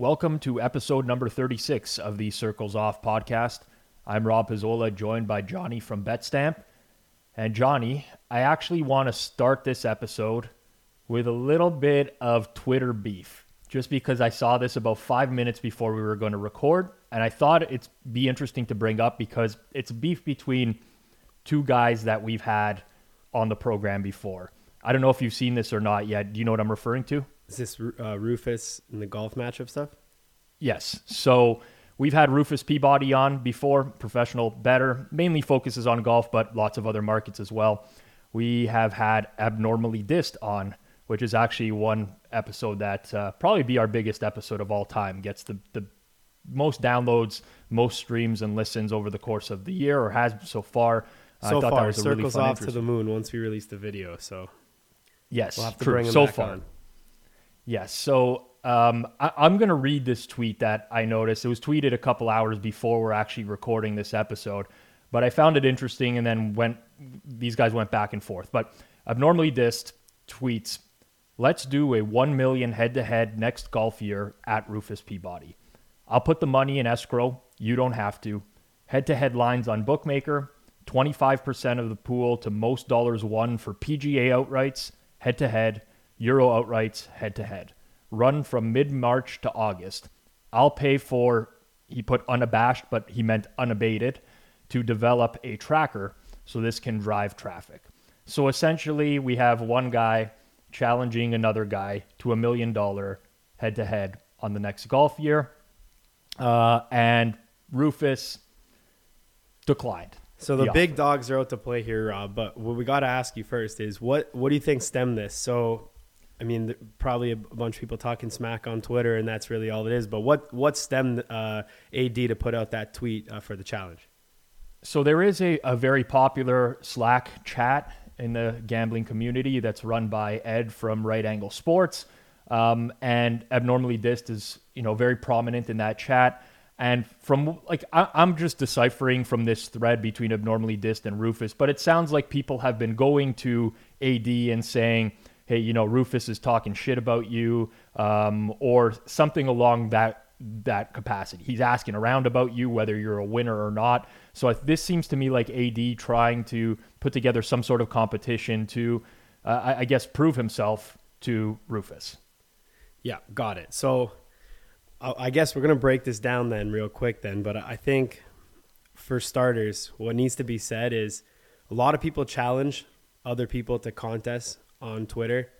Welcome to episode number 36 of the Circles Off podcast. I'm Rob Pizzola, joined by Johnny from BetStamp. And Johnny, I actually want to start this episode with a little bit of Twitter beef, just because I saw this about five minutes before we were going to record. And I thought it'd be interesting to bring up because it's beef between two guys that we've had on the program before. I don't know if you've seen this or not yet. Do you know what I'm referring to? Is this uh, Rufus in the golf matchup stuff? Yes. So we've had Rufus Peabody on before, professional better, mainly focuses on golf, but lots of other markets as well. We have had Abnormally Dist on, which is actually one episode that uh, probably be our biggest episode of all time. Gets the, the most downloads, most streams and listens over the course of the year, or has so far. So far, circles really off to the moon once we release the video. So yes, we'll have to true. bring him so far. On. Yes. So um, I, am going to read this tweet that I noticed. It was tweeted a couple hours before we're actually recording this episode, but I found it interesting and then went, these guys went back and forth. But Abnormally Dist tweets, let's do a 1 million head to head next golf year at Rufus Peabody. I'll put the money in escrow. You don't have to. Head to head lines on Bookmaker, 25% of the pool to most dollars won for PGA outrights, head to head Euro outrights head to head. Run from mid March to August. I'll pay for, he put unabashed, but he meant unabated, to develop a tracker so this can drive traffic. So essentially, we have one guy challenging another guy to a million dollar head to head on the next golf year. Uh, and Rufus declined. So the, the big dogs are out to play here, Rob. But what we got to ask you first is what what do you think stemmed this? So I mean, probably a bunch of people talking smack on Twitter, and that's really all it is. But what what stemmed uh, AD to put out that tweet uh, for the challenge? So there is a, a very popular Slack chat in the gambling community that's run by Ed from Right Angle Sports, um, and Abnormally dist is you know very prominent in that chat. And from like I, I'm just deciphering from this thread between Abnormally dist and Rufus, but it sounds like people have been going to AD and saying hey, you know, Rufus is talking shit about you, um, or something along that that capacity. He's asking around about you, whether you're a winner or not. So this seems to me like AD trying to put together some sort of competition to, uh, I, I guess, prove himself to Rufus. Yeah, got it. So I guess we're to break this down then real quick then. But I think for starters, what needs to be said is a lot of people challenge other people to contests on Twitter.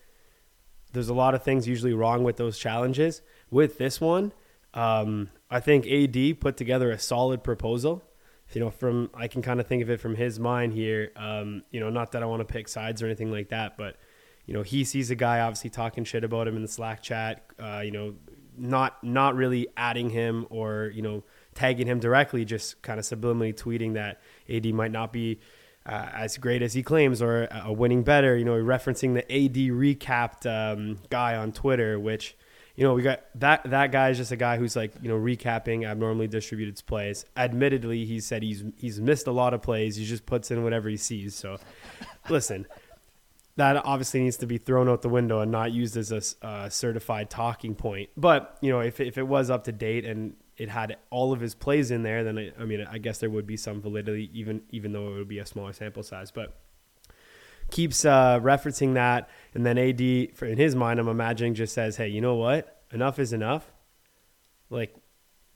There's a lot of things usually wrong with those challenges. With this one, um, I think AD put together a solid proposal. You know, from I can kind of think of it from his mind here. Um, you know, not that I want to pick sides or anything like that, but you know, he sees a guy obviously talking shit about him in the Slack chat. Uh, you know, not not really adding him or you know tagging him directly, just kind of subliminally tweeting that AD might not be uh, as great as he claims or a winning better. You know, referencing the AD recapped um, guy on Twitter, which you know we got that that guy is just a guy who's like you know recapping abnormally distributed plays. Admittedly, he said he's he's missed a lot of plays. He just puts in whatever he sees. So, listen. That obviously needs to be thrown out the window and not used as a uh, certified talking point. But you know, if if it was up to date and it had all of his plays in there, then I, I mean, I guess there would be some validity, even even though it would be a smaller sample size. But keeps uh, referencing that, and then AD, for, in his mind, I'm imagining just says, "Hey, you know what? Enough is enough. Like,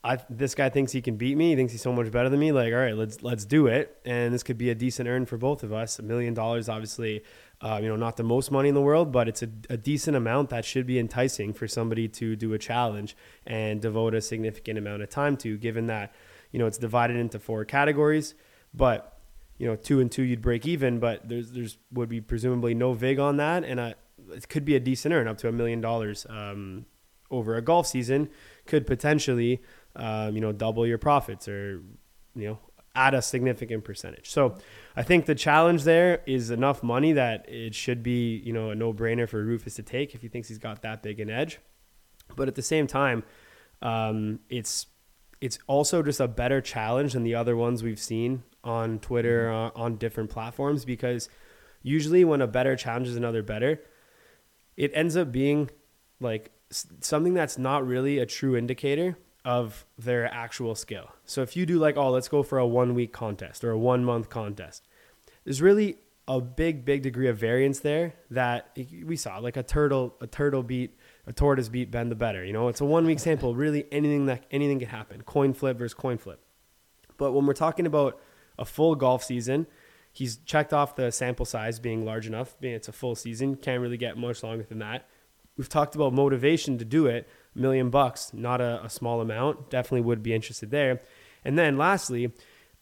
I this guy thinks he can beat me. He thinks he's so much better than me. Like, all right, let's let's do it. And this could be a decent earn for both of us. A million dollars, obviously, uh, you know, not the most money in the world, but it's a, a, decent amount that should be enticing for somebody to do a challenge and devote a significant amount of time to, given that, you know, it's divided into four categories, but, you know, two and two, you'd break even, but there's, there's would be presumably no VIG on that. And a, it could be a decent earn up to a million dollars um, over a golf season could potentially, um, you know, double your profits or, you know, at a significant percentage. So I think the challenge there is enough money that it should be, you know, a no-brainer for Rufus to take if he thinks he's got that big an edge. But at the same time, um, it's it's also just a better challenge than the other ones we've seen on Twitter uh, on different platforms because usually when a better challenges another better, it ends up being like something that's not really a true indicator of their actual skill. So if you do like, oh, let's go for a one week contest or a one month contest, there's really a big, big degree of variance there that we saw. Like a turtle, a turtle beat, a tortoise beat Ben the better. You know, it's a one week sample. Really, anything that anything can happen. Coin flip versus coin flip. But when we're talking about a full golf season, he's checked off the sample size being large enough. Being it's a full season, can't really get much longer than that. We've talked about motivation to do it. Million bucks, not a, a small amount. Definitely would be interested there. And then lastly,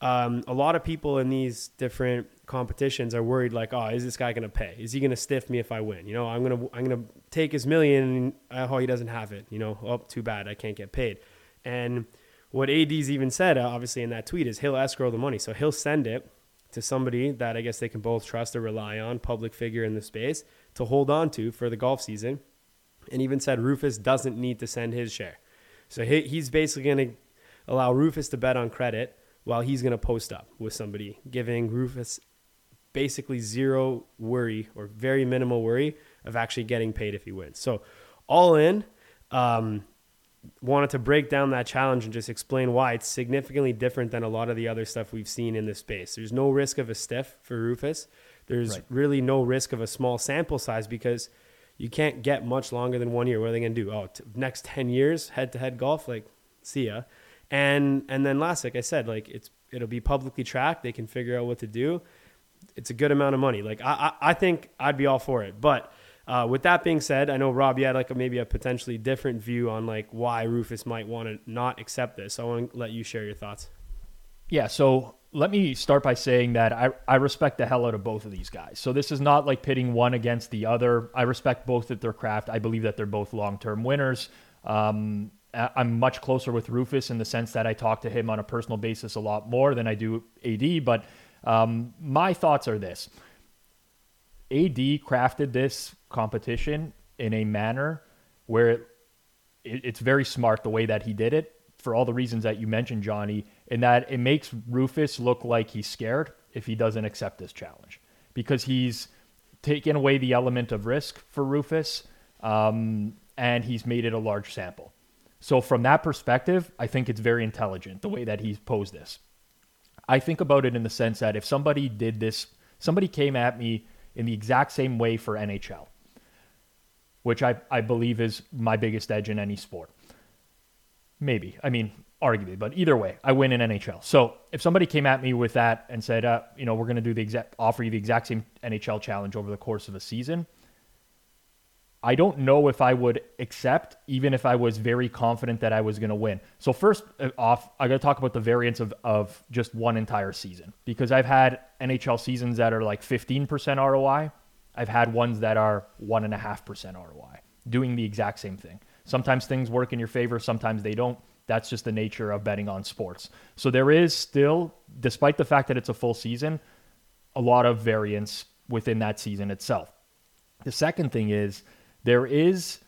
um, a lot of people in these different competitions are worried like, oh, is this guy to pay? Is he to stiff me if I win? You know, I'm to I'm to take his million and oh, he doesn't have it. You know, oh, too bad, I can't get paid. And what AD's even said, uh, obviously in that tweet, is he'll escrow the money, so he'll send it to somebody that I guess they can both trust or rely on, public figure in the space, to hold on to for the golf season. And even said Rufus doesn't need to send his share. So he, he's basically going to allow Rufus to bet on credit while he's going to post up with somebody, giving Rufus basically zero worry or very minimal worry of actually getting paid if he wins. So, all in, um, wanted to break down that challenge and just explain why it's significantly different than a lot of the other stuff we've seen in this space. There's no risk of a stiff for Rufus. There's right. really no risk of a small sample size because you can't get much longer than one year. What are they going to do? Oh, t- next 10 years head to head golf? Like, see ya. And, and then last, like I said, like it's, it'll be publicly tracked. They can figure out what to do. It's a good amount of money. Like I, I, I think I'd be all for it, but uh, with that being said, I know Rob, you had like a, maybe a potentially different view on like why Rufus might want to not accept this. So I want to let you share your thoughts. Yeah. So let me start by saying that I, I respect the hell out of both of these guys. So this is not like pitting one against the other. I respect both at their craft. I believe that they're both long term winners. Um, I'm much closer with Rufus in the sense that I talk to him on a personal basis a lot more than I do AD. But um, my thoughts are this AD crafted this competition in a manner where it, it, it's very smart the way that he did it for all the reasons that you mentioned, Johnny, in that it makes Rufus look like he's scared if he doesn't accept this challenge because he's taken away the element of risk for Rufus um, and he's made it a large sample. So, from that perspective, I think it's very intelligent the way that he's posed this. I think about it in the sense that if somebody did this, somebody came at me in the exact same way for NHL, which I, I believe is my biggest edge in any sport. Maybe. I mean, arguably, but either way, I win in NHL. So if somebody came at me with that and said, uh, you know, we're going to do the exact, offer you the exact same NHL challenge over the course of a season, I don't know if I would accept, even if I was very confident that I was going to win. So first uh, off, I got to talk about the variance of of just one entire season because I've had NHL seasons that are like 15% ROI. I've had ones that are one and a half percent ROI, doing the exact same thing. Sometimes things work in your favor, sometimes they don't. That's just the nature of betting on sports. So there is still, despite the fact that it's a full season, a lot of variance within that season itself. The second thing is there is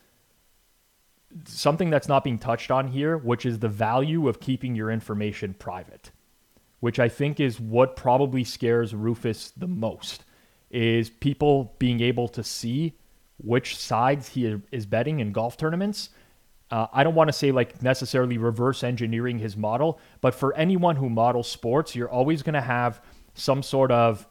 something that's not being touched on here, which is the value of keeping your information private, which I think is what probably scares Rufus the most is people being able to see which sides he is betting in golf tournaments. Uh, I don't want to say like necessarily reverse engineering his model, but for anyone who models sports, you're always going to have some sort of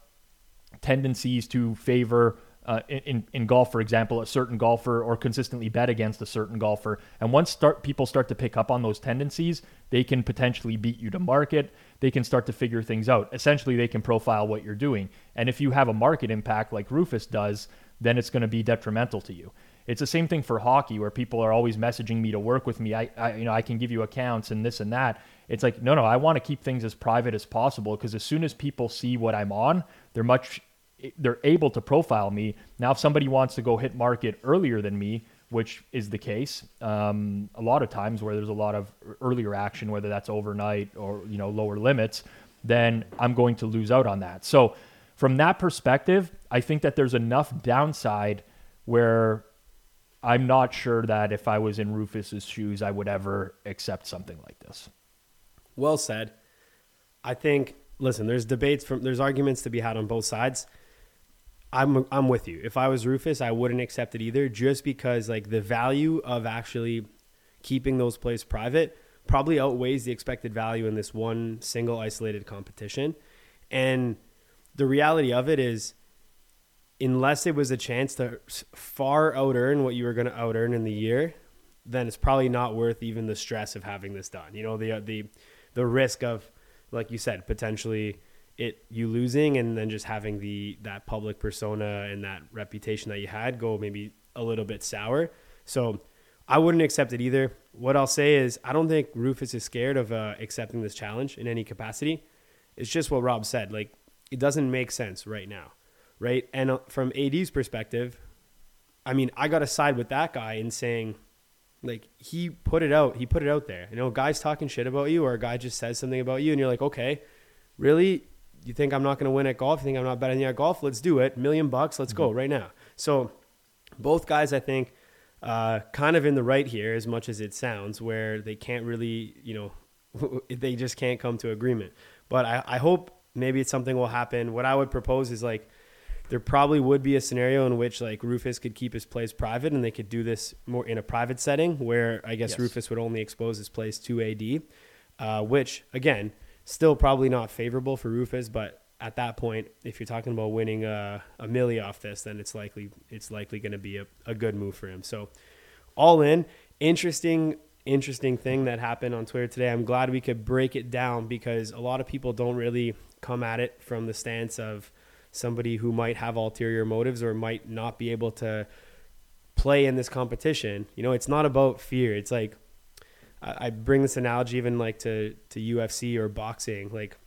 tendencies to favor uh, in in golf, for example, a certain golfer or consistently bet against a certain golfer, and once start people start to pick up on those tendencies, they can potentially beat you to market. They can start to figure things out. Essentially, they can profile what you're doing, and if you have a market impact like Rufus does, then it's going to be detrimental to you. It's the same thing for hockey, where people are always messaging me to work with me. I, I you know, I can give you accounts and this and that. It's like, no, no, I want to keep things as private as possible because as soon as people see what I'm on, they're much they're able to profile me. Now, if somebody wants to go hit market earlier than me, which is the case um, a lot of times where there's a lot of earlier action, whether that's overnight or you know lower limits, then I'm going to lose out on that. So, from that perspective, I think that there's enough downside where I'm not sure that if I was in Rufus's shoes, I would ever accept something like this. Well said. I think. Listen, there's debates from there's arguments to be had on both sides. I'm I'm with you. If I was Rufus, I wouldn't accept it either, just because like the value of actually keeping those plays private probably outweighs the expected value in this one single isolated competition. And the reality of it is, unless it was a chance to far out earn what you were going to out earn in the year, then it's probably not worth even the stress of having this done. You know, the the the risk of, like you said, potentially it you losing and then just having the that public persona and that reputation that you had go maybe a little bit sour. So I wouldn't accept it either. What I'll say is I don't think Rufus is scared of uh, accepting this challenge in any capacity. It's just what Rob said. Like it doesn't make sense right now, right? And uh, from AD's perspective, I mean, I got to side with that guy in saying, like he put it out. He put it out there. You know, guys talking shit about you, or a guy just says something about you, and you're like, okay, really? You think I'm not going to win at golf? You think I'm not better than you at golf? Let's do it. Million bucks. Let's mm-hmm. go right now. So, both guys, I think, uh, kind of in the right here, as much as it sounds, where they can't really, you know, they just can't come to agreement. But I, I hope maybe something will happen. What I would propose is like there probably would be a scenario in which like Rufus could keep his plays private and they could do this more in a private setting where I guess yes. Rufus would only expose his plays to AD, uh, which again still probably not favorable for Rufus, but at that point, if you're talking about winning a, a milli off this, then it's likely it's likely going to be a, a good move for him. So, all in, interesting interesting thing that happened on Twitter today. I'm glad we could break it down because a lot of people don't really come at it from the stance of somebody who might have ulterior motives or might not be able to play in this competition. You know, it's not about fear. It's like I bring this analogy even like to to UFC or boxing. Like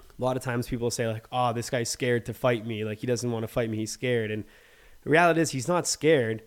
a lot of times people say like, "Oh, this guy's scared to fight me. Like he doesn't want to fight me. He's scared." And the reality is he's not scared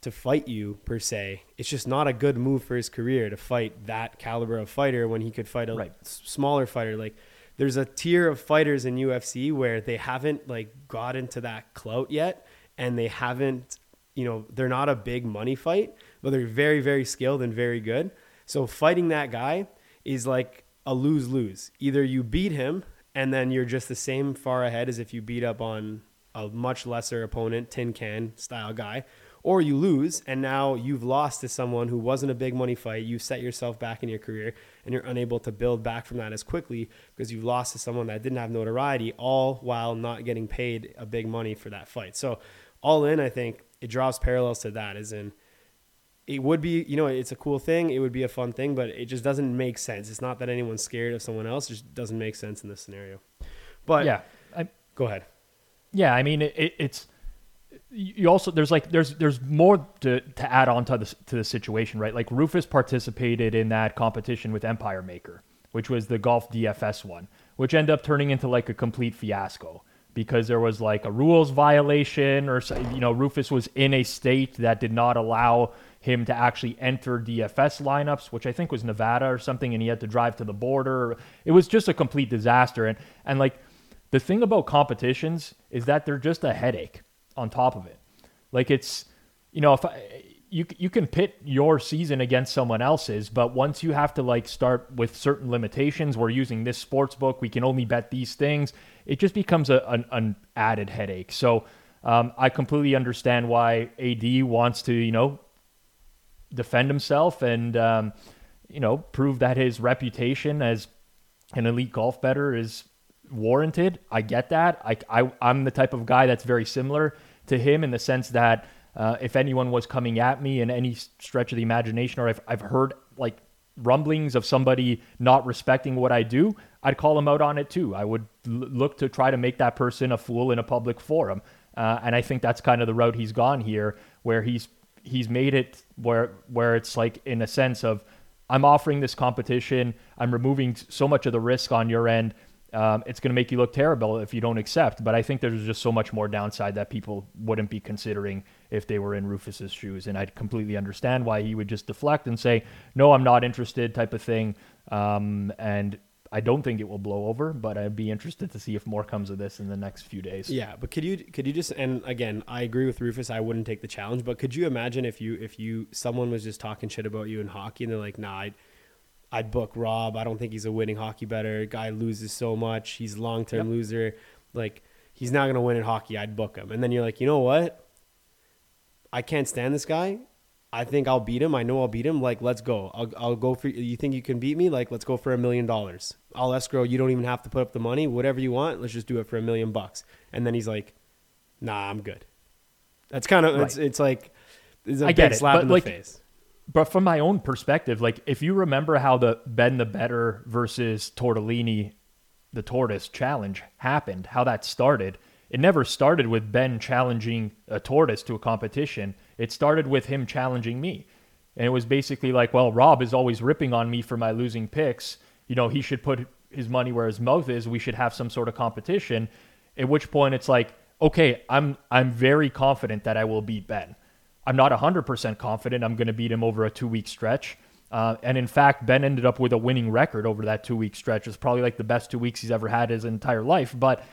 to fight you per se. It's just not a good move for his career to fight that caliber of fighter when he could fight a right. smaller fighter. Like there's a tier of fighters in UFC where they haven't like got into that clout yet and they haven't, you know, they're not a big money fight, but they're very very skilled and very good. So fighting that guy is like a lose-lose. Either you beat him and then you're just the same far ahead as if you beat up on a much lesser opponent, tin can style guy, or you lose and now you've lost to someone who wasn't a big money fight. You set yourself back in your career and you're unable to build back from that as quickly because you've lost to someone that didn't have notoriety, all while not getting paid a big money for that fight. So, all in, I think it draws parallels to that, as in it would be, you know, it's a cool thing. It would be a fun thing, but it just doesn't make sense. It's not that anyone's scared of someone else. It just doesn't make sense in this scenario. But yeah, I, go ahead. Yeah, I mean, it, it's you also there's like there's there's more to, to add on to the to the situation, right? Like Rufus participated in that competition with Empire Maker, which was the golf DFS one, which ended up turning into like a complete fiasco because there was like a rules violation or you know Rufus was in a state that did not allow him to actually enter DFS lineups, which I think was Nevada or something, and he had to drive to the border. It was just a complete disaster. And and like the thing about competitions is that they're just a headache on top of it. Like it's you know if I, you you can pit your season against someone else's, but once you have to like start with certain limitations, we're using this sports book, we can only bet these things. It just becomes a, an, an added headache. So. Um, I completely understand why AD wants to, you know, defend himself and um, you know prove that his reputation as an elite golf better is warranted. I get that. I, I I'm the type of guy that's very similar to him in the sense that uh, if anyone was coming at me in any stretch of the imagination, or I've I've heard like rumblings of somebody not respecting what I do, I'd call him out on it too. I would l- look to try to make that person a fool in a public forum. Uh, and I think that's kind of the route he's gone here, where he's he's made it where where it's like in a sense of I'm offering this competition, I'm removing so much of the risk on your end. Um, it's going to make you look terrible if you don't accept. But I think there's just so much more downside that people wouldn't be considering if they were in Rufus's shoes. And I completely understand why he would just deflect and say, "No, I'm not interested," type of thing. Um, and I don't think it will blow over, but I'd be interested to see if more comes of this in the next few days. Yeah, but could you could you just and again, I agree with Rufus. I wouldn't take the challenge, but could you imagine if you if you someone was just talking shit about you in hockey and they're like, "Nah, I'd, I'd book Rob. I don't think he's a winning hockey better. Guy loses so much. He's a long term yep. loser." Like he's not going to win in hockey. I'd book him. And then you're like, you know what? I can't stand this guy. I think I'll beat him. I know I'll beat him. Like, let's go. I'll, I'll go for. You think you can beat me? Like, let's go for a million dollars. I'll escrow. You don't even have to put up the money. Whatever you want. Let's just do it for a million bucks. And then he's like, Nah, I'm good. That's kind of right. it's it's like it's a I get it, slap in the face. But from my own perspective, like if you remember how the Ben the Better versus Tortellini, the tortoise challenge happened, how that started, it never started with Ben challenging a tortoise to a competition. It started with him challenging me. And it was basically like, well, Rob is always ripping on me for my losing picks. You know, he should put his money where his mouth is. We should have some sort of competition. At which point it's like, okay, I'm I'm very confident that I will beat Ben. I'm not 100% confident I'm going to beat him over a two week stretch. Uh, and in fact, Ben ended up with a winning record over that two week stretch. It's probably like the best two weeks he's ever had his entire life. But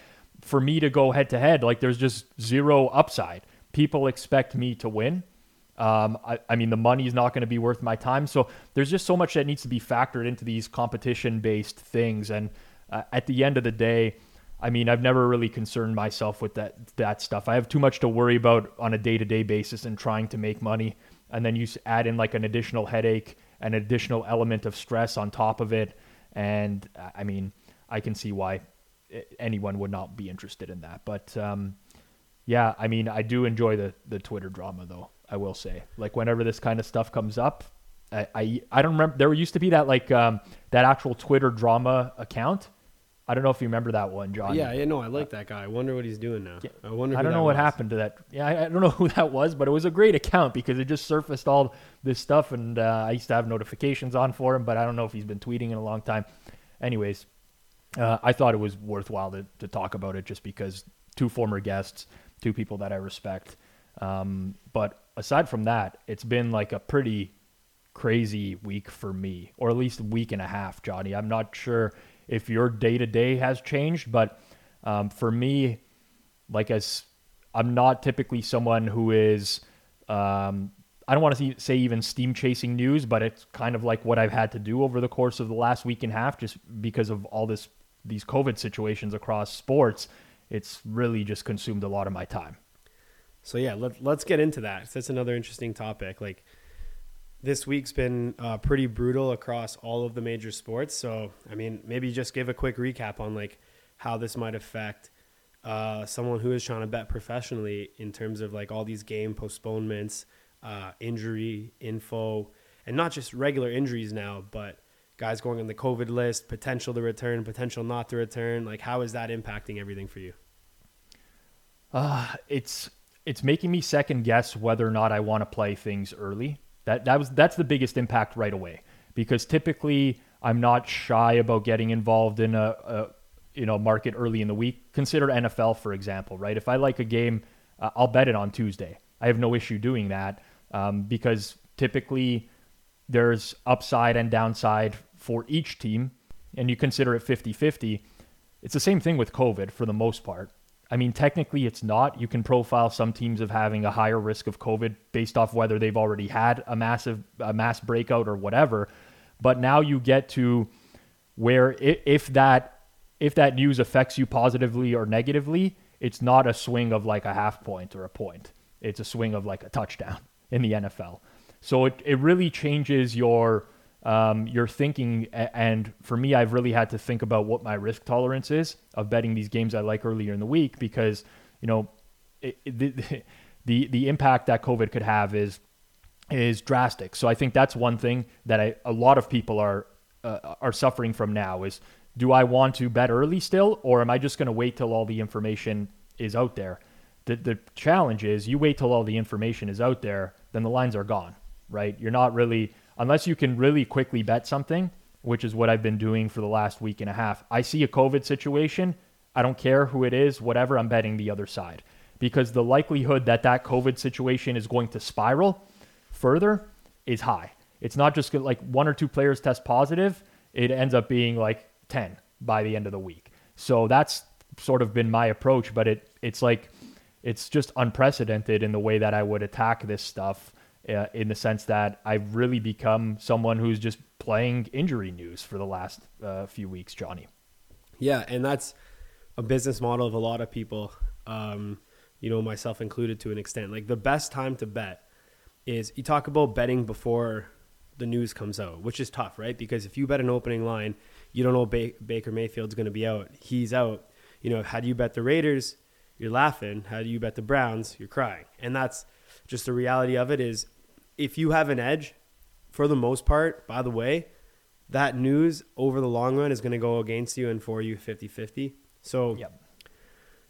for me to go head to head, like there's just zero upside. People expect me to win. Um, I, I, mean, the money is not going to be worth my time. So there's just so much that needs to be factored into these competition based things. And uh, at the end of the day, I mean, I've never really concerned myself with that that stuff. I have too much to worry about on a day to day basis and trying to make money, and then you add in like an additional headache, an additional element of stress on top of it, and I mean, I can see why anyone would not be interested in that. But um, yeah, I mean, I do enjoy the the Twitter drama though. I will say, like whenever this kind of stuff comes up, I I, I don't remember. There used to be that like um, that actual Twitter drama account I don't know if you remember that one, John. Yeah, yeah, no, I like that guy. I wonder what he's doing now. Yeah. I wonder. I don't know what was. happened to that. Yeah, I, I, don't know who that was, but it was a great account because it just surfaced all this stuff, and uh, I used to have notifications on for him, but I don't know if he's been tweeting in a long time. Anyways, uh, I thought it was worthwhile to, to talk about it just because two former guests, two people that I respect. Um, but aside from that, it's been like a pretty crazy week for me, or at least a week and a half, Johnny. I'm not sure if your day to day has changed. But um, for me, like as I'm not typically someone who is, um, I don't want to say even steam chasing news, but it's kind of like what I've had to do over the course of the last week and a half, just because of all this these COVID situations across sports. It's really just consumed a lot of my time. So yeah, let, let's get into that. That's another interesting topic. Like this week's been uh, pretty brutal across all of the major sports. So, I mean, maybe just give a quick recap on like how this might affect uh, someone who is trying to bet professionally in terms of like all these game postponements, uh, injury info, and not just regular injuries now, but guys going on the COVID list, potential to return, potential not to return. Like, how is that impacting everything for you? Uh, it's it's making me second guess whether or not I want to play things early that that was that's the biggest impact right away because typically I'm not shy about getting involved in a, a you know market early in the week. Consider NFL for example, right? If I like a game, uh, I'll bet it on Tuesday. I have no issue doing that um, because typically there's upside and downside for each team, and you consider it 50 50. It's the same thing with COVID for the most part. I mean, technically, it's not. You can profile some teams of having a higher risk of COVID based off whether they've already had a massive a mass breakout or whatever. But now you get to where if that if that news affects you positively or negatively, it's not a swing of like a half point or a point. It's a swing of like a touchdown in the NFL. So it, it really changes your um, your thinking. And for me, I've really had to think about what my risk tolerance is of betting these games I like earlier in the week because, you know, it, it, the, the, the impact that COVID could have is is drastic. So I think that's one thing that I, a lot of people are uh, are suffering from now is do I want to bet early still or am I just going to wait till all the information is out there? The the challenge is you wait till all the information is out there, then the lines are gone, right? You're not really unless you can really quickly bet something, which is what I've been doing for the last week and a half. I see a COVID situation, I don't care who it is, whatever, I'm betting the other side because the likelihood that that COVID situation is going to spiral further is high. It's not just like one or two players test positive, it ends up being like 10 by the end of the week. So that's sort of been my approach, but it it's like it's just unprecedented in the way that I would attack this stuff uh, in the sense that I've really become someone who's just playing injury news for the last uh, few weeks, Johnny. Yeah, and that's a business model of a lot of people, um, you know, myself included to an extent. Like the best time to bet is you talk about betting before the news comes out, which is tough, right? Because if you bet an opening line, you don't know ba- Baker Mayfield's going to be out. He's out. You know, how do you bet the Raiders? You're laughing. How do you bet the Browns? You're crying. And that's just the reality of it is if you have an edge, for the most part, by the way, that news over the long run is going to go against you and for you 50 50. So, yep.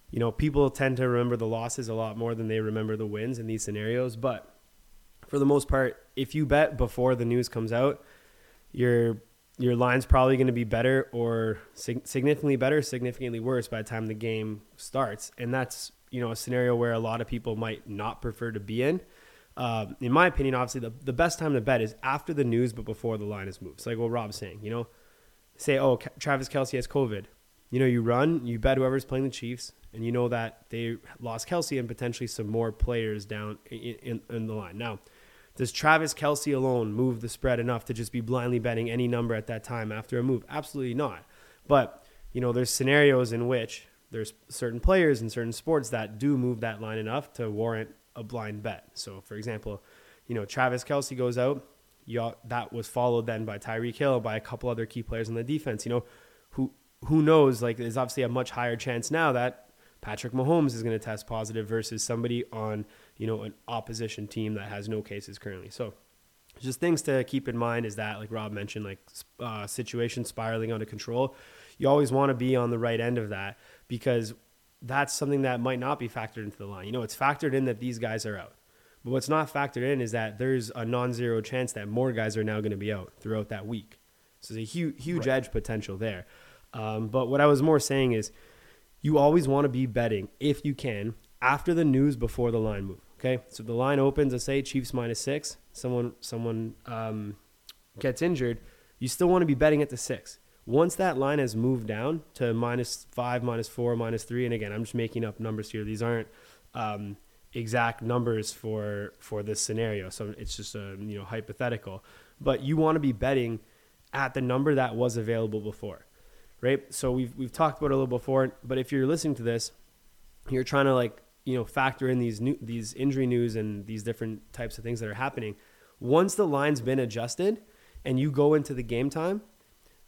you know, people tend to remember the losses a lot more than they remember the wins in these scenarios. But for the most part, if you bet before the news comes out, your your line's probably going to be better or sig- significantly better, significantly worse by the time the game starts. And that's you know a scenario where a lot of people might not prefer to be in. Uh, in my opinion, obviously the, the best time to bet is after the news, but before the line is moved. It's like what Rob's saying, you know, say, oh, Travis Kelce has COVID. You know, you run, you bet whoever's playing the Chiefs, and you know that they lost Kelce and potentially some more players down in, in, in the line. Now, does Travis Kelce alone move the spread enough to just be blindly betting any number at that time after a move? Absolutely not. But, you know, there's scenarios in which there's certain players in certain sports that do move that line enough to warrant a blind bet. So, for example, you know, Travis Kelce goes out. You, that was followed then by Tyreek Hill, by a couple other key players on the defense. You know, who who knows? Like, there's obviously a much higher chance now that Patrick Mahomes is going to test positive versus somebody on you know an opposition team that has no cases currently. So, just things to keep in mind is that, like Rob mentioned, like uh, situation spiraling out of control. You always want to be on the right end of that because that's something that might not be factored into the line. You know, it's factored in that these guys are out. But what's not factored in is that there's a non-zero chance that more guys are now going to be out throughout that week. So there's a huge, huge right. edge potential there. Um, but what I was more saying is, you always want to be betting if you can after the news before the line move. Okay, so the line opens. Let's say Chiefs minus six. Someone, someone um, gets injured. You still want to be betting at the six once that line has moved down to minus five, minus four, minus three, and again, I'm just making up numbers here. These aren't um, exact numbers for for this scenario, so it's just a you know hypothetical. But you want to be betting at the number that was available before, right? So we've we've talked about it a little before, but if you're listening to this, you're trying to like you know factor in these new these injury news and these different types of things that are happening. Once the line's been adjusted and you go into the game time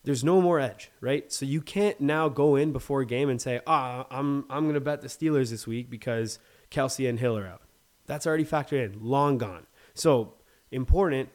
there's no more edge, right? So you can't now go in before a game and say, "Ah, oh, I'm I'm going to bet the Steelers this week because Kelce and Hill are out." That's already factored in, long gone. So important.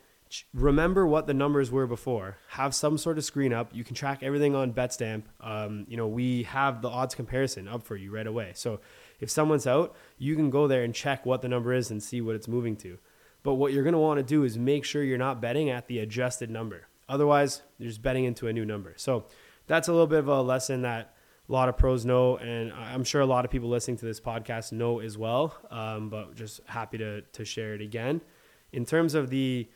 Remember what the numbers were before. Have some sort of screen up. You can track everything on BetStamp. Um, you know we have the odds comparison up for you right away. So if someone's out, you can go there and check what the number is and see what it's moving to. But what you're going to want to do is make sure you're not betting at the adjusted number. Otherwise, you're just betting into a new number. So that's a little bit of a lesson that a lot of pros know, and I'm sure a lot of people listening to this podcast know as well. Um, but just happy to to share it again. In terms of the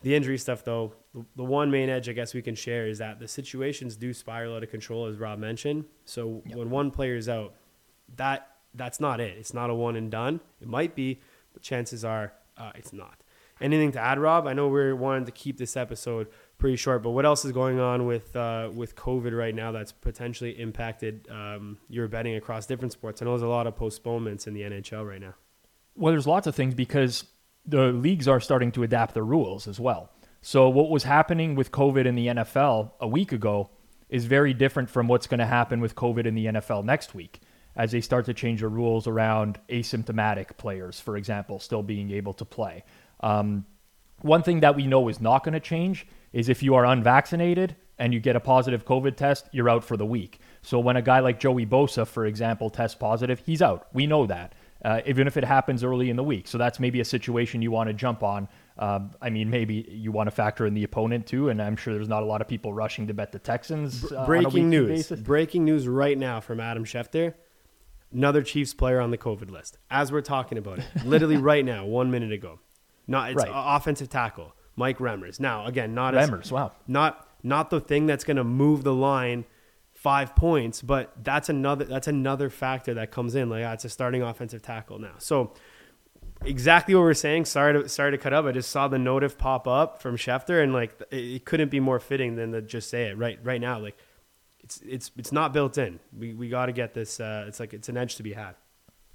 the injury stuff, though, the, the one main edge I guess we can share is that the situations do spiral out of control, as Rob mentioned. So yep. when one player is out, that that's not it. It's not a one and done. It might be, but chances are uh, it's not. Anything to add, Rob? I know we're wanting to keep this episode pretty short. But what else is going on with uh, with COVID right now that's potentially impacted um, your betting across different sports? I know there's a lot of postponements in the NHL right now. Well, there's lots of things because the leagues are starting to adapt their rules as well. So what was happening with COVID in the NFL a week ago is very different from what's going to happen with COVID in the NFL next week as they start to change the rules around asymptomatic players, for example, still being able to play. Um, one thing that we know is not going to change is if you are unvaccinated and you get a positive COVID test, you're out for the week. So when a guy like Joey Bosa, for example, tests positive, he's out. We know that, uh, even if it happens early in the week. So that's maybe a situation you want to jump on. Um, I mean, maybe you want to factor in the opponent too, and I'm sure there's not a lot of people rushing to bet the Texans. Uh, breaking news! Basis. Breaking news right now from Adam Schefter. Another Chiefs player on the COVID list. As we're talking about it, literally right now, one minute ago. Not it's right. offensive tackle. Mike Remmers. Now, again, not Remmers. As, wow. Not not the thing that's going to move the line five points, but that's another that's another factor that comes in. Like, it's a starting offensive tackle now. So exactly what we're saying. Sorry to sorry to cut up. I just saw the notif pop up from Schefter, and like it, it couldn't be more fitting than to just say it right right now. Like it's it's it's not built in. We we got to get this. Uh, it's like it's an edge to be had.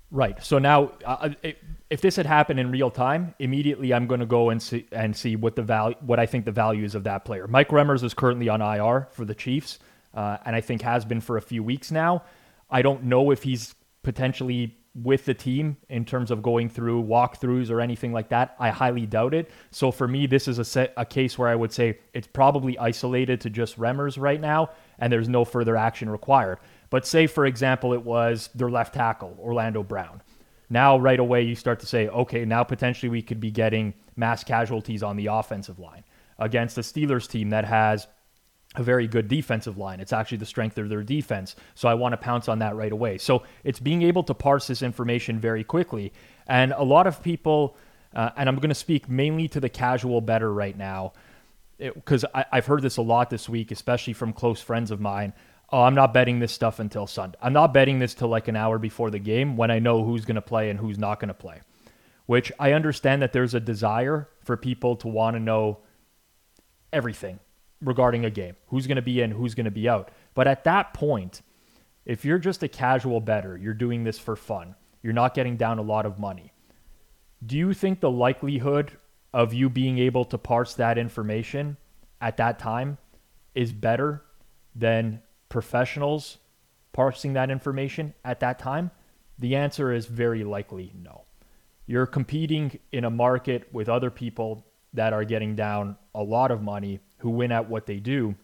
Right. So now, uh, uh if this had happened in real time, immediately I'm going to go and see and see what the value, what I think the value is of that player. Mike Remmers is currently on IR for the Chiefs, uh, and I think has been for a few weeks now. I don't know if he's potentially with the team in terms of going through walkthroughs or anything like that. I highly doubt it. So for me, this is a, set, a case where I would say it's probably isolated to just Remmers right now, and there's no further action required. But say, for example, it was their left tackle, Orlando Brown. Now, right away, you start to say, okay, now potentially we could be getting mass casualties on the offensive line against a Steelers team that has a very good defensive line. It's actually the strength of their defense. So I want to pounce on that right away. So it's being able to parse this information very quickly. And a lot of people, uh, and I'm going to speak mainly to the casual better right now, because I've heard this a lot this week, especially from close friends of mine. Oh, I'm not betting this stuff until Sunday. I'm not betting this till like an hour before the game when I know who's going to play and who's not going to play. Which I understand that there's a desire for people to want to know everything regarding a game who's going to be in, who's going to be out. But at that point, if you're just a casual better, you're doing this for fun, you're not getting down a lot of money. Do you think the likelihood of you being able to parse that information at that time is better than professionals parsing that information at that time? The answer is very likely no. You're competing in a market with other people that are getting down a lot of money who win at what they do.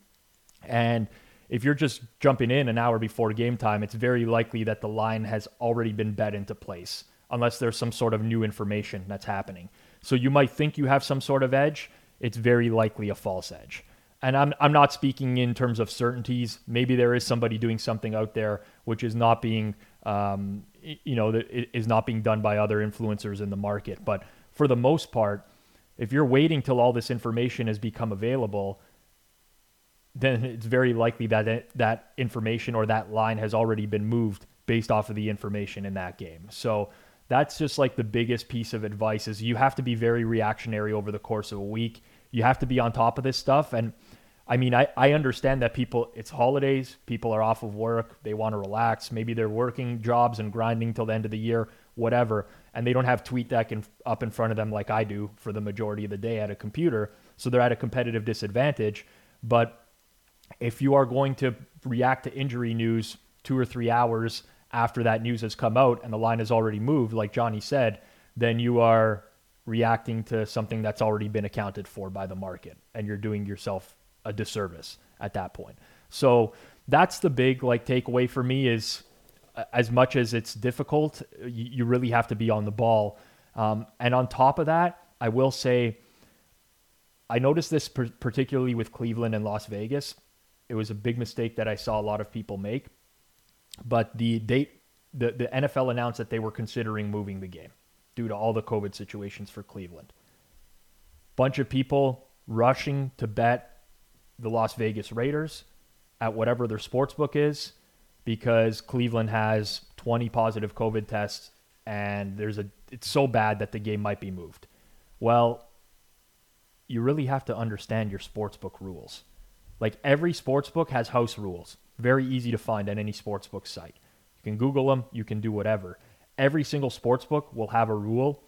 And if you're just jumping in an hour before game time, it's very likely that the line has already been bet into place, unless there's some sort of new information that's happening. So you might think you have some sort of edge. It's very likely a false edge. And I'm, I'm not speaking in terms of certainties. Maybe there is somebody doing something out there which is not being, um, you know, that is not being done by other influencers in the market. But for the most part, if you're waiting till all this information has become available, then it's very likely that it, that information or that line has already been moved based off of the information in that game. So that's just like the biggest piece of advice is you have to be very reactionary over the course of a week. You have to be on top of this stuff and I mean, I, I understand that people, it's holidays, people are off of work, they want to relax. Maybe they're working jobs and grinding till the end of the year, whatever and they don't have TweetDeck in, up in front of them like I do for the majority of the day at a computer. So they're at a competitive disadvantage. But if you are going to react to injury news two or three hours after that news has come out and the line has already moved, like Johnny said, then you are reacting to something that's already been accounted for by the market and you're doing yourself a disservice at that point. So that's the big like takeaway for me is as much as it's difficult, you, you really have to be on the ball. Um, and on top of that, I will say, I noticed this per- particularly with Cleveland and Las Vegas. It was a big mistake that I saw a lot of people make. But the date, the, the NFL announced that they were considering moving the game due to all the COVID situations for Cleveland. Bunch of people rushing to bet the Las Vegas Raiders at whatever their sports book is because Cleveland has 20 positive COVID tests and there's a it's so bad that the game might be moved. Well, you really have to understand your sportsbook rules. Like every sportsbook has house rules. Very easy to find on any sportsbook site. You can Google them, you can do whatever. Every single sportsbook will have a rule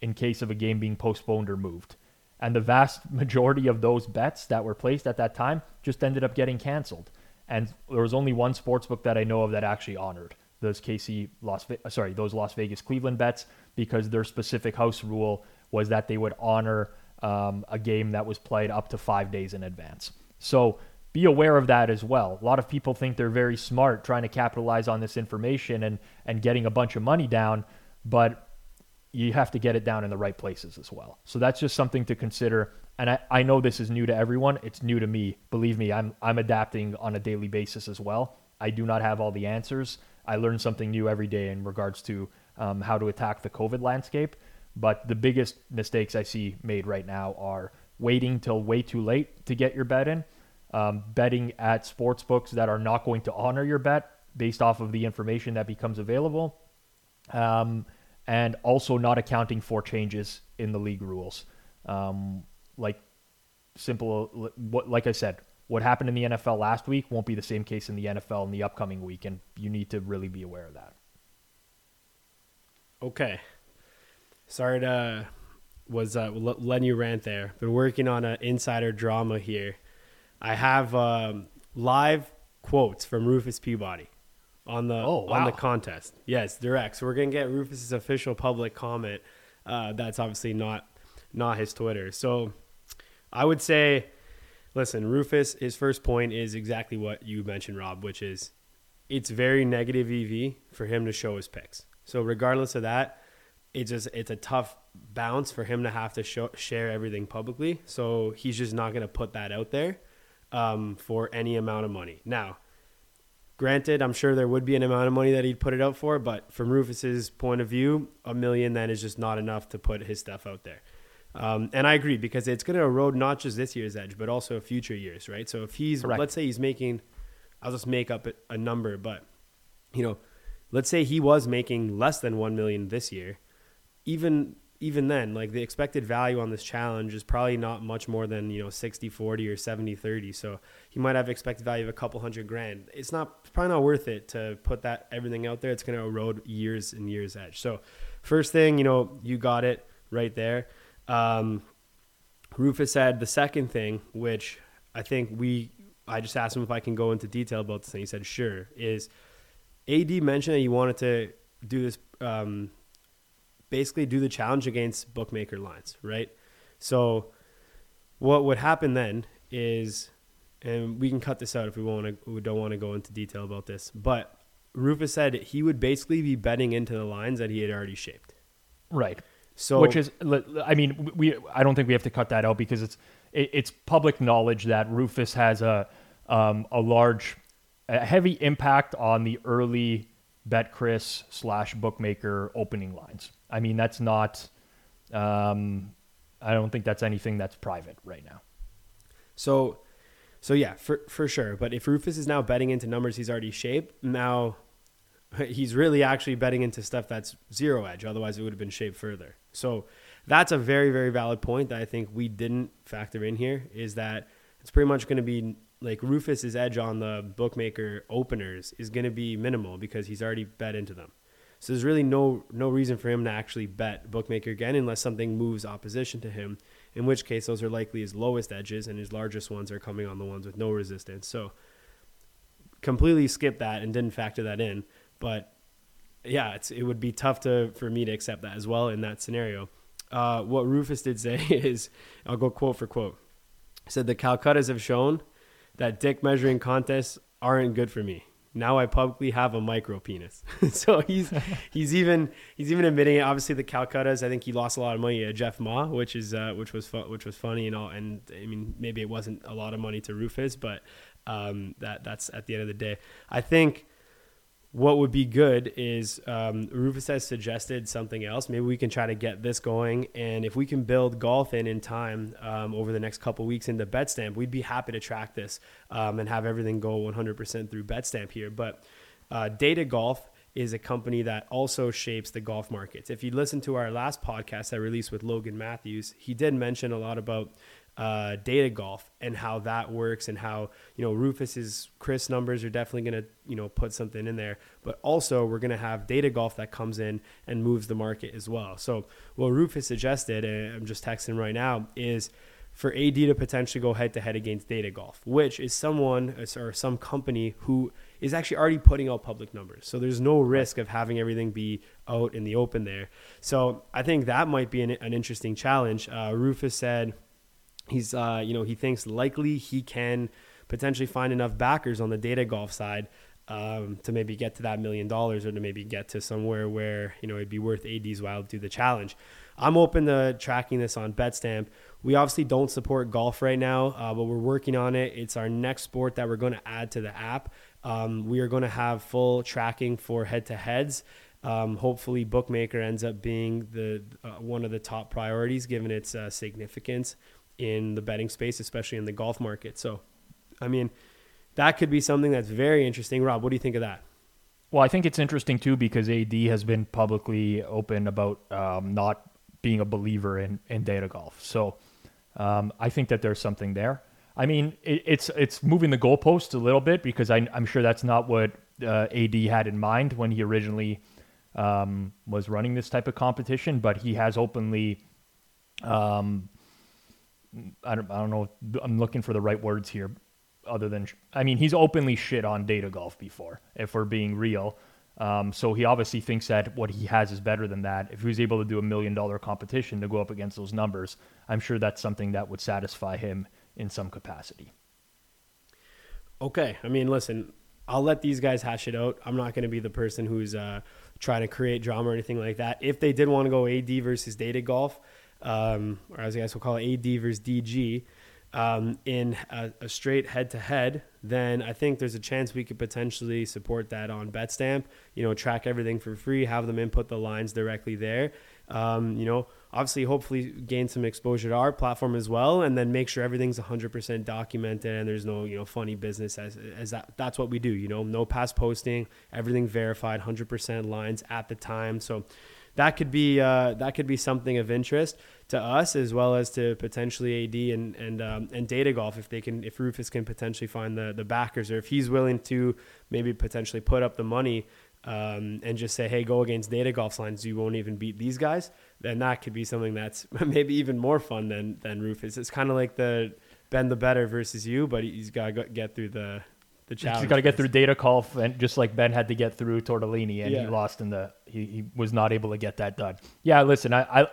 in case of a game being postponed or moved. And the vast majority of those bets that were placed at that time just ended up getting canceled and there was only one sports book that I know of that actually honored those KC Las Ve- sorry those Las Vegas Cleveland bets because their specific house rule was that they would honor um, a game that was played up to five days in advance. So be aware of that as well. A lot of people think they're very smart trying to capitalize on this information and and getting a bunch of money down, but you have to get it down in the right places as well. So that's just something to consider and I, I know this is new to everyone. It's new to me. Believe me, I'm I'm adapting on a daily basis as well. I do not have all the answers. I learn something new every day in regards to um, how to attack the COVID landscape. But the biggest mistakes I see made right now are waiting till way too late to get your bet in, um, betting at sports books that are not going to honor your bet based off of the information that becomes available, um, and also not accounting for changes in the league rules. Um, like simple, what like I said, what happened in the NFL last week won't be the same case in the NFL in the upcoming week, and you need to really be aware of that. Okay. Sorry to was uh, letting you rant there. Been working on an insider drama here. I have um, live quotes from Rufus Peabody on the oh, wow. on the contest. Yes, direct. So we're gonna get Rufus's official public comment. Uh, that's obviously not not his Twitter. So I would say, listen, Rufus. His first point is exactly what you mentioned, Rob, which is it's very negative EV for him to show his picks. So regardless of that, it's just it's a tough bounce for him to have to show, share everything publicly. So he's just not going to put that out there um, for any amount of money. Now, granted, I'm sure there would be an amount of money that he'd put it out for, but from Rufus's point of view, a million then is just not enough to put his stuff out there. Um, and I agree because it's going to erode not just this year's edge, but also future years, right? So if he's, Correct. let's say he's making, I'll just make up a number, but you know, let's say he was making less than 1 million this year even even then like the expected value on this challenge is probably not much more than you know 60 40 or 70 30 so he might have expected value of a couple hundred grand. It's not probably not worth it to put that everything out there. It's going to erode years and years edge. So first thing you know you got it right there um, rufus said the second thing which i think we i just asked him if i can go into detail about this and he said sure is AD mentioned that he wanted to do this um, basically do the challenge against bookmaker lines, right? So what would happen then is, and we can cut this out if we want to, we don't want to go into detail about this, but Rufus said he would basically be betting into the lines that he had already shaped. Right. So, which is, I mean, we, I don't think we have to cut that out because it's, it's public knowledge that Rufus has a, um, a large, a heavy impact on the early BetCris slash bookmaker opening lines. I mean, that's not. Um, I don't think that's anything that's private right now. So, so yeah, for for sure. But if Rufus is now betting into numbers he's already shaped, now he's really actually betting into stuff that's zero edge. Otherwise, it would have been shaped further. So that's a very very valid point that I think we didn't factor in here. Is that it's pretty much going to be like Rufus's edge on the bookmaker openers is going to be minimal because he's already bet into them. So there's really no no reason for him to actually bet bookmaker again unless something moves opposition to him. In which case, those are likely his lowest edges, and his largest ones are coming on the ones with no resistance. So completely skip that and didn't factor that in. But yeah, it would be tough to for me to accept that as well in that scenario. Uh, what Rufus did say is, I'll go quote for quote. He said the Calcuttas have shown that dick measuring contests aren't good for me. Now I publicly have a micro penis. so he's he's even he's even admitting it. Obviously the Calcuttas, I think he lost a lot of money at Jeff Ma, which is uh, which was fu- which was funny and all. And I mean maybe it wasn't a lot of money to Rufus, but um, that that's at the end of the day. I think what would be good is um, Rufus has suggested something else. Maybe we can try to get this going, and if we can build golf in in time um, over the next couple weeks into BetStamp, we'd be happy to track this um, and have everything go 100% through BetStamp here. But uh, Data Golf is a company that also shapes the golf markets. If you listen to our last podcast I released with Logan Matthews, he did mention a lot about uh, data golf and how that works and how you know Rufus's Chris numbers are definitely going to you know put something in there, but also we're going to have data golf that comes in and moves the market as well. So what Rufus suggested, and I'm just texting right now, is for AD to potentially go head to head against Data Golf, which is someone or some company who is actually already putting out public numbers. So there's no risk of having everything be out in the open there. So I think that might be an, an interesting challenge. Uh, Rufus said he's uh, you know he thinks likely he can potentially find enough backers on the data golf side um, to maybe get to that million dollars or to maybe get to somewhere where you know it'd be worth AD's while to do the challenge. I'm open to tracking this on BetStamp. We obviously don't support golf right now, uh, but we're working on it. It's our next sport that we're going to add to the app. Um, we are going to have full tracking for head-to-heads. Um, hopefully, bookmaker ends up being the uh, one of the top priorities given its uh, significance in the betting space, especially in the golf market. So, I mean, that could be something that's very interesting. Rob, what do you think of that? Well, I think it's interesting too because AD has been publicly open about um, not being a believer in, in data golf. So um, I think that there's something there. I mean, it, it's it's moving the goalposts a little bit because I, am sure that's not what uh, AD had in mind when he originally um, was running this type of competition. But he has openly, um, I don't I don't know. I'm looking for the right words here, other than I mean, he's openly shit on data golf before. If we're being real. Um, so he obviously thinks that what he has is better than that. If he was able to do a million dollar competition to go up against those numbers, I'm sure that's something that would satisfy him in some capacity. Okay. I mean, listen, I'll let these guys hash it out. I'm not going to be the person who's uh, trying to create drama or anything like that. If they did want to go AD versus data golf, um, or as I guess we'll call it AD versus DG, um, in a, a straight head to head, then I think there's a chance we could potentially support that on BetStamp. You know, track everything for free, have them input the lines directly there. Um, you know, obviously, hopefully, gain some exposure to our platform as well, and then make sure everything's 100% documented and there's no you know funny business as as that. That's what we do. You know, no past posting, everything verified, 100% lines at the time. So that could be uh, that could be something of interest to us as well as to potentially AD and and um, and Data Golf if they can if Rufus can potentially find the the backers or if he's willing to maybe potentially put up the money um, and just say hey go against Data Golf's lines you won't even beat these guys then that could be something that's maybe even more fun than than Rufus. It's kind of like the Ben the better versus you, but he's got to get through the the challenge. He's got to get through Data Golf, and just like Ben had to get through Tortellini, and yeah. he lost in the he, he was not able to get that done. Yeah, listen, I, I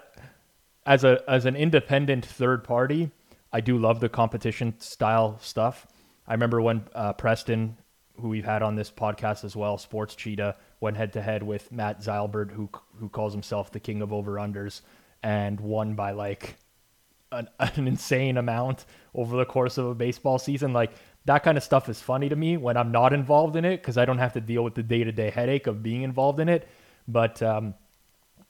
as a as an independent third party, I do love the competition style stuff. I remember when uh, Preston, who we've had on this podcast as well, Sports Cheetah, went head to head with Matt Zylbert, who who calls himself the king of over unders, and won by like an, an insane amount over the course of a baseball season. Like that kind of stuff is funny to me when I'm not involved in it because I don't have to deal with the day to day headache of being involved in it. But um,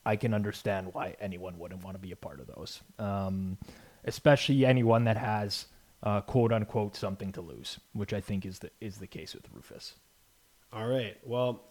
I can understand why anyone wouldn't want to be a part of those, um, especially anyone that has uh, quote unquote something to lose, which I think is the is the case with Rufus. All right. Well,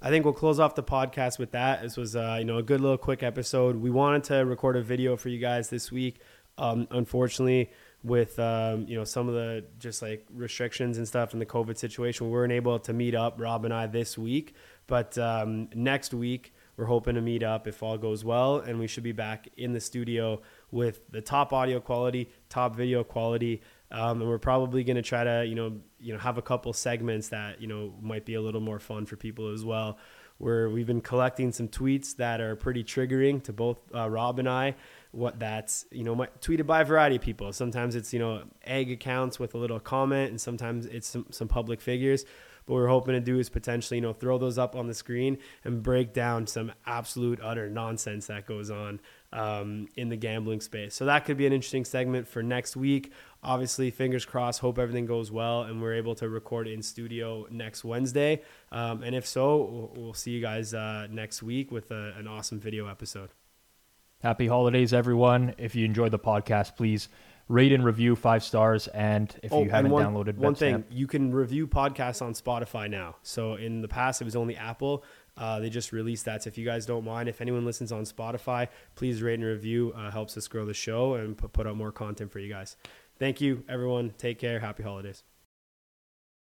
I think we'll close off the podcast with that. This was uh, you know a good little quick episode. We wanted to record a video for you guys this week. Um, unfortunately, with um, you know some of the just like restrictions and stuff in the COVID situation, we weren't able to meet up, Rob and I, this week. But um, next week, we're hoping to meet up if all goes well, and we should be back in the studio with the top audio quality, top video quality, um, and we're probably going to try to, you know, you know, have a couple segments that you know might be a little more fun for people as well. Where we've been collecting some tweets that are pretty triggering to both uh, Rob and I. What that's you know tweeted by a variety of people. Sometimes it's you know egg accounts with a little comment, and sometimes it's some, some public figures. But what we're hoping to do is potentially, you know, throw those up on the screen and break down some absolute utter nonsense that goes on um, in the gambling space. So that could be an interesting segment for next week. Obviously, fingers crossed. Hope everything goes well and we're able to record in studio next Wednesday. Um, and if so, we'll see you guys uh, next week with a, an awesome video episode. Happy holidays, everyone. If you enjoyed the podcast, please rate and review five stars. And if oh, you haven't one, downloaded one thing, you can review podcasts on Spotify now. So in the past, it was only Apple. Uh, they just released that. So if you guys don't mind, if anyone listens on Spotify, please rate and review. Uh, helps us grow the show and put, put out more content for you guys. Thank you, everyone. Take care. Happy holidays.